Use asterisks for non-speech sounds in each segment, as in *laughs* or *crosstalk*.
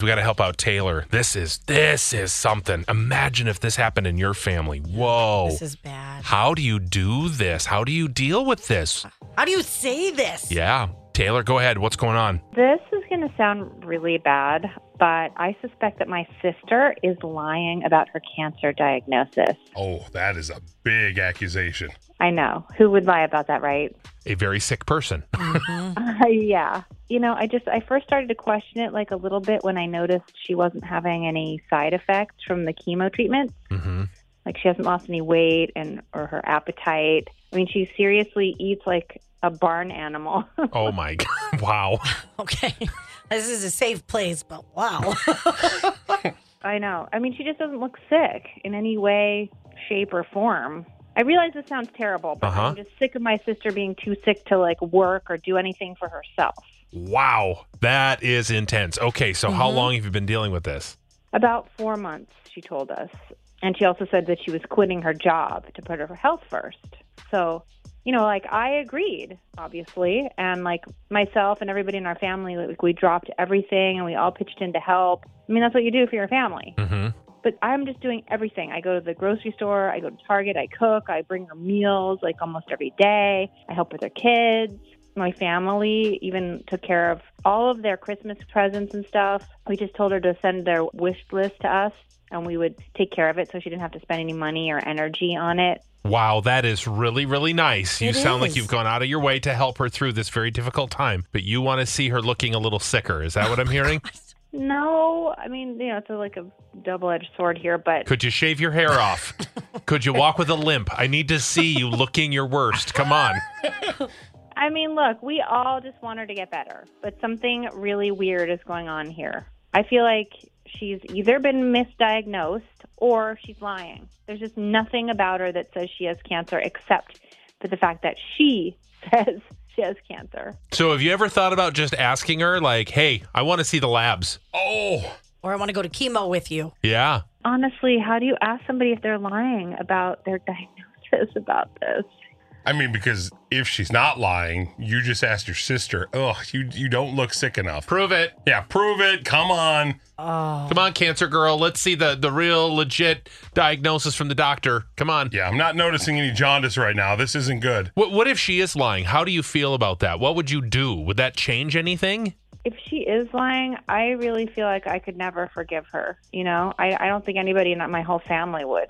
We got to help out Taylor. This is this is something. Imagine if this happened in your family. Whoa. This is bad. How do you do this? How do you deal with this? How do you say this? Yeah. Taylor, go ahead. What's going on? This is going to sound really bad, but I suspect that my sister is lying about her cancer diagnosis. Oh, that is a big accusation. I know. Who would lie about that, right? A very sick person. Uh, *laughs* *laughs* yeah. You know, I just, I first started to question it like a little bit when I noticed she wasn't having any side effects from the chemo treatment. hmm Like she hasn't lost any weight and, or her appetite. I mean, she seriously eats like a barn animal. *laughs* Oh my god. *laughs* Wow. *laughs* Okay. This is a safe place, but wow. I know. I mean, she just doesn't look sick in any way, shape, or form. I realize this sounds terrible, but Uh-huh. I'm just sick of my sister being too sick to like work or do anything for herself. Wow. That is intense. Okay, so how long have you been dealing with this? About four months, she told us. And she also said that she was quitting her job to put her health first. So, you know, like I agreed, obviously. And like myself and everybody in our family, like we dropped everything and we all pitched in to help. I mean, that's what you do for your family. hmm but I'm just doing everything. I go to the grocery store, I go to Target, I cook, I bring her meals like almost every day. I help with her kids. My family even took care of all of their Christmas presents and stuff. We just told her to send their wish list to us and we would take care of it so she didn't have to spend any money or energy on it. Wow, that is really, really nice. You It sound like you've gone out of your way to help her through this very difficult time, but you want to see her looking a little sicker. Is that what I'm hearing? *laughs* No, I mean, you know, it's a, like a double-edged sword here, but Could you shave your hair off? *laughs* Could you walk with a limp? I need to see you looking your worst. Come on. *laughs* I mean, look, we all just want her to get better, but something really weird is going on here. I feel like she's either been misdiagnosed or she's lying. There's just nothing about her that says she has cancer except for the fact that she *laughs* says she has cancer. So, have you ever thought about just asking her, like, hey, I want to see the labs? Oh, or I want to go to chemo with you. Yeah. Honestly, how do you ask somebody if they're lying about their *laughs* diagnosis about this? I mean, because if she's not lying, you just asked your sister, "Oh, you you don't look sick enough." Prove it. Yeah, prove it. Come on. Oh. Come on, cancer girl. Let's see the, the real legit diagnosis from the doctor. Come on. Yeah, I'm not noticing any jaundice right now. This isn't good. What, what if she is lying? How do you feel about that? What would you do? Would that change anything? If she is lying, I really feel like I could never forgive her. You know, I, I don't think anybody in my whole family would.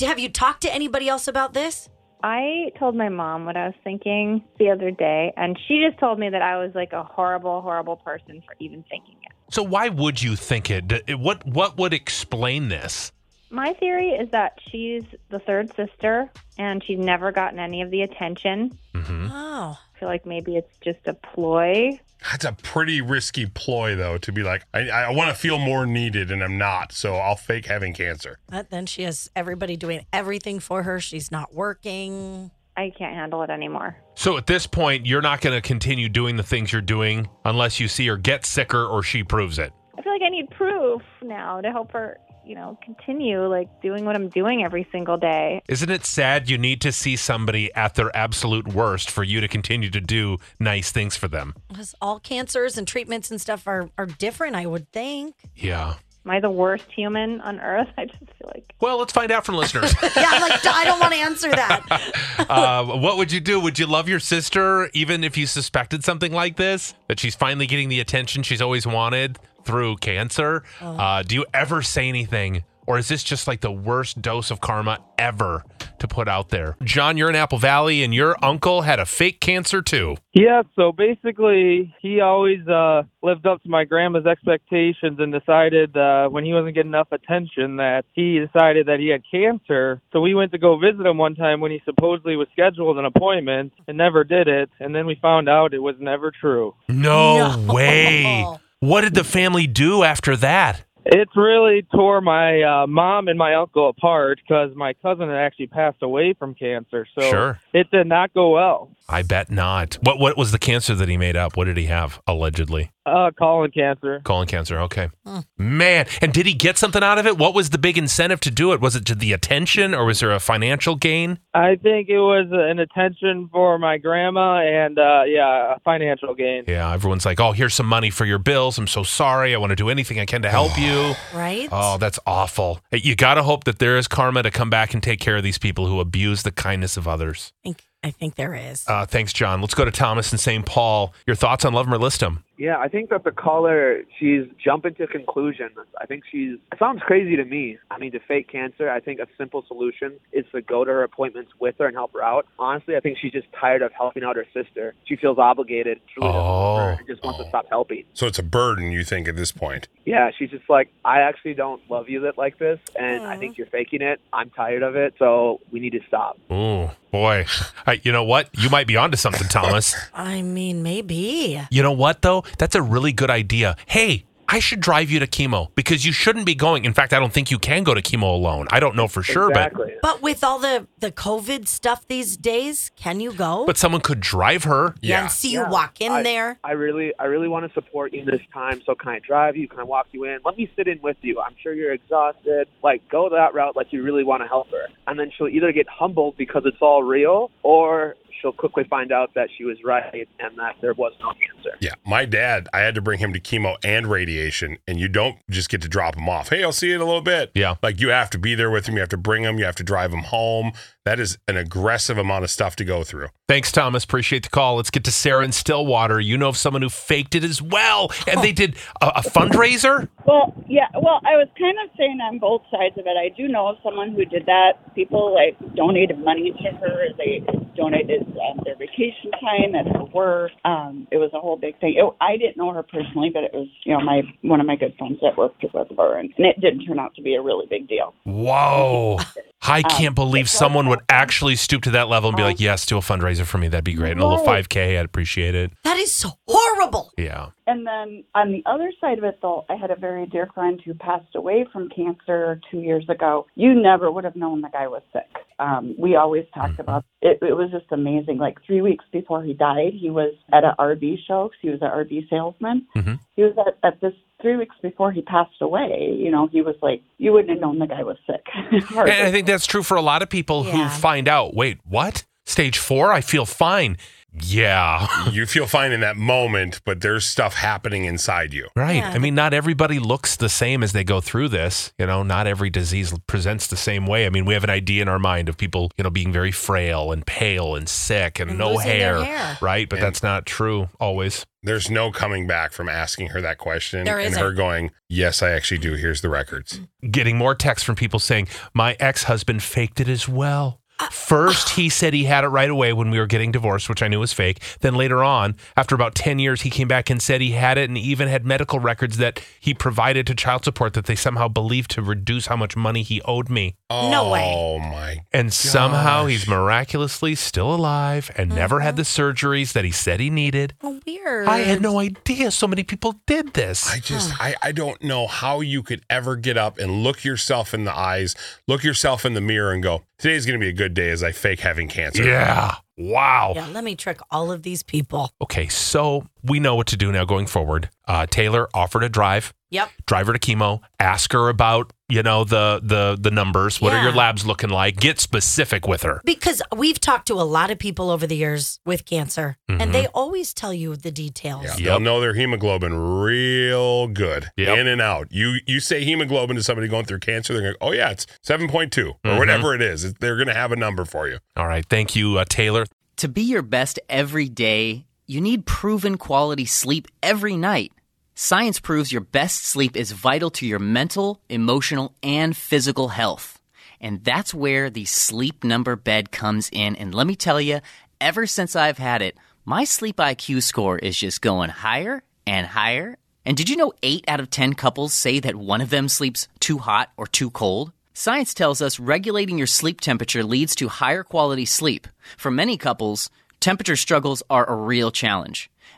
Have you talked to anybody else about this? I told my mom what I was thinking the other day, and she just told me that I was like a horrible, horrible person for even thinking it. So why would you think it? What what would explain this? My theory is that she's the third sister, and she's never gotten any of the attention. Mm-hmm. Oh. I feel like maybe it's just a ploy. That's a pretty risky ploy, though, to be like, I, I want to feel more needed, and I'm not, so I'll fake having cancer. But then she has everybody doing everything for her. She's not working. I can't handle it anymore. So at this point, you're not going to continue doing the things you're doing unless you see her get sicker or she proves it. I feel like I need proof now to help her, you know, continue like doing what I'm doing every single day. Isn't it sad you need to see somebody at their absolute worst for you to continue to do nice things for them? Because all cancers and treatments and stuff are, are different, I would think. Yeah. Am I the worst human on earth? *laughs* I just feel like Well, let's find out from listeners. *laughs* Yeah, I'm like, I don't want to answer that. *laughs* uh, what would you do? Would you love your sister even if you suspected something like this? That she's finally getting the attention she's always wanted through cancer? Uh, do you ever say anything? Or is this just like the worst dose of karma ever to put out there? John, you're in Apple Valley and your uncle had a fake cancer too. Yeah, so basically, he always uh, lived up to my grandma's expectations and decided uh, when he wasn't getting enough attention that he decided that he had cancer. So we went to go visit him one time when he supposedly was scheduled an appointment and never did it. And then we found out it was never true. No, *laughs* No. way. What did the family do after that? It's really tore my uh, mom and my uncle apart because my cousin had actually passed away from cancer. So Sure. it did not go well. I bet not. What what was the cancer that he made up? What did he have allegedly? Uh, colon cancer. Colon cancer. Okay. Man, and did he get something out of it? What was the big incentive to do it? Was it to the attention or was there a financial gain? I think it was an attention for my grandma and, uh, yeah, a financial gain. Yeah, everyone's like, "Oh, here's some money for your bills. I'm so sorry. I want to do anything I can to help *sighs* you." Right? Oh, that's awful. You got to hope that there is karma to come back and take care of these people who abuse the kindness of others. I think, I think there is. Uh, thanks, John. Let's go to Thomas in St. Paul. Your thoughts on Love 'em or List 'em? Yeah, I think that the caller, she's jumping to conclusions. I think she's, it sounds crazy to me. I mean, to fake cancer, I think a simple solution is to go to her appointments with her and help her out. Honestly, I think she's just tired of helping out her sister. She feels obligated. She really doesn't her Oh. and just wants to stop helping. So it's a burden, you think, at this point. Yeah, she's just like, I actually don't love you that like this, and I think you're faking it. I'm tired of it, so we need to stop. Ooh, boy. Hey, you know what? You might be onto something, Thomas. *laughs* I mean, maybe. You know what, though? That's a really good idea. Hey, I should drive you to chemo because you shouldn't be going. In fact, I don't think you can go to chemo alone. I don't know for sure, but exactly. But with all the, the COVID stuff these days, can you go? but someone could drive her. yeah, Yeah. and see you walk in I- there. I really, I really want to support you this time. So can I drive you? Can I walk you in? Let me sit in with you. I'm sure you're exhausted. Like go that route, like you really want to help her, and then she'll either get humbled because it's all real, or she'll quickly find out that she was right and that there was no cancer. Yeah. My dad, I had to bring him to chemo and radiation, and you don't just get to drop him off. Hey, I'll see you in a little bit. Yeah. Like you have to be there with him. You have to bring him. You have to drive him home. That is an aggressive amount of stuff to go through. Thanks, Thomas. Appreciate the call. Let's get to Sarah in Stillwater. You know of someone who faked it as well, and they did a, a fundraiser. Well, yeah. Well, I was kind of saying on both sides of it. I do know of someone who did that. People like donated money to her. They donated um, their vacation time at her work. Um, it was a whole big thing. It, I didn't know her personally, but it was you know my one of my good friends that worked with her, and, and it didn't turn out to be a really big deal. Whoa. I can't believe someone would actually stoop to that level and be like, yes, do a fundraiser for me. That'd be great. And a little 5K, I'd appreciate it. That is so horrible. Yeah. And then on the other side of it, though, I had a very dear friend who passed away from cancer two years ago. You never would have known the guy was sick. Um, we always talked about it. It was just amazing. Like three weeks before he died, he was at an RV show. 'cause He was an RV salesman. Mhm. He was at, at this three weeks before he passed away. You know, he was like, you wouldn't have known the guy was sick. *laughs* And I think that's true for a lot of people who find out, wait, what? Stage four? I feel fine. Yeah. *laughs* you feel fine in that moment, but there's stuff happening inside you. Right. Yeah, I mean, not everybody looks the same as they go through this. You know, not every disease presents the same way. I mean, we have an idea in our mind of people, you know, being very frail and pale and sick and, And no hair, hair. Right. But And- that's not true always. There's no coming back from asking her that question There and her going, Yes, I actually do. Here's the records. Getting more texts from people saying, my ex husband faked it as well. First, he said he had it right away when we were getting divorced, which I knew was fake. Then later on, after about 10 years, he came back and said he had it and even had medical records that he provided to child support that they somehow believed to reduce how much money he owed me. No way. Oh my And somehow he's miraculously still alive and never had the mm-hmm. surgeries that he said he needed. Oh, weird. I had no idea so many people did this. I just I, I don't know how you could ever get up and look yourself in the eyes, look yourself in the mirror and go, Today's gonna be a good day as I fake having cancer. yeah. Wow. Yeah, let me trick all of these people. Okay, so we know what to do now going forward. Uh, Taylor offered a drive, Yep. drive her to chemo, ask her about, you know, the the the numbers. What are your labs looking like? Get specific with her. Because we've talked to a lot of people over the years with cancer, Mhm. and they always tell you the details. Yeah, Yep. They'll know their hemoglobin real good. Yep. In and out. You you say hemoglobin to somebody going through cancer, they're going, Oh yeah, it's seven point two or Mhm. whatever it is. They're gonna have a number for you. All right, thank you, uh, Taylor. To be your best every day, you need proven quality sleep every night. Science proves your best sleep is vital to your mental, emotional, and physical health. And that's where the sleep number bed comes in. And let me tell you, ever since I've had it, my sleep IQ score is just going higher and higher. And did you know 8 out of 10 couples say that one of them sleeps too hot or too cold? Science tells us regulating your sleep temperature leads to higher quality sleep. For many couples, temperature struggles are a real challenge.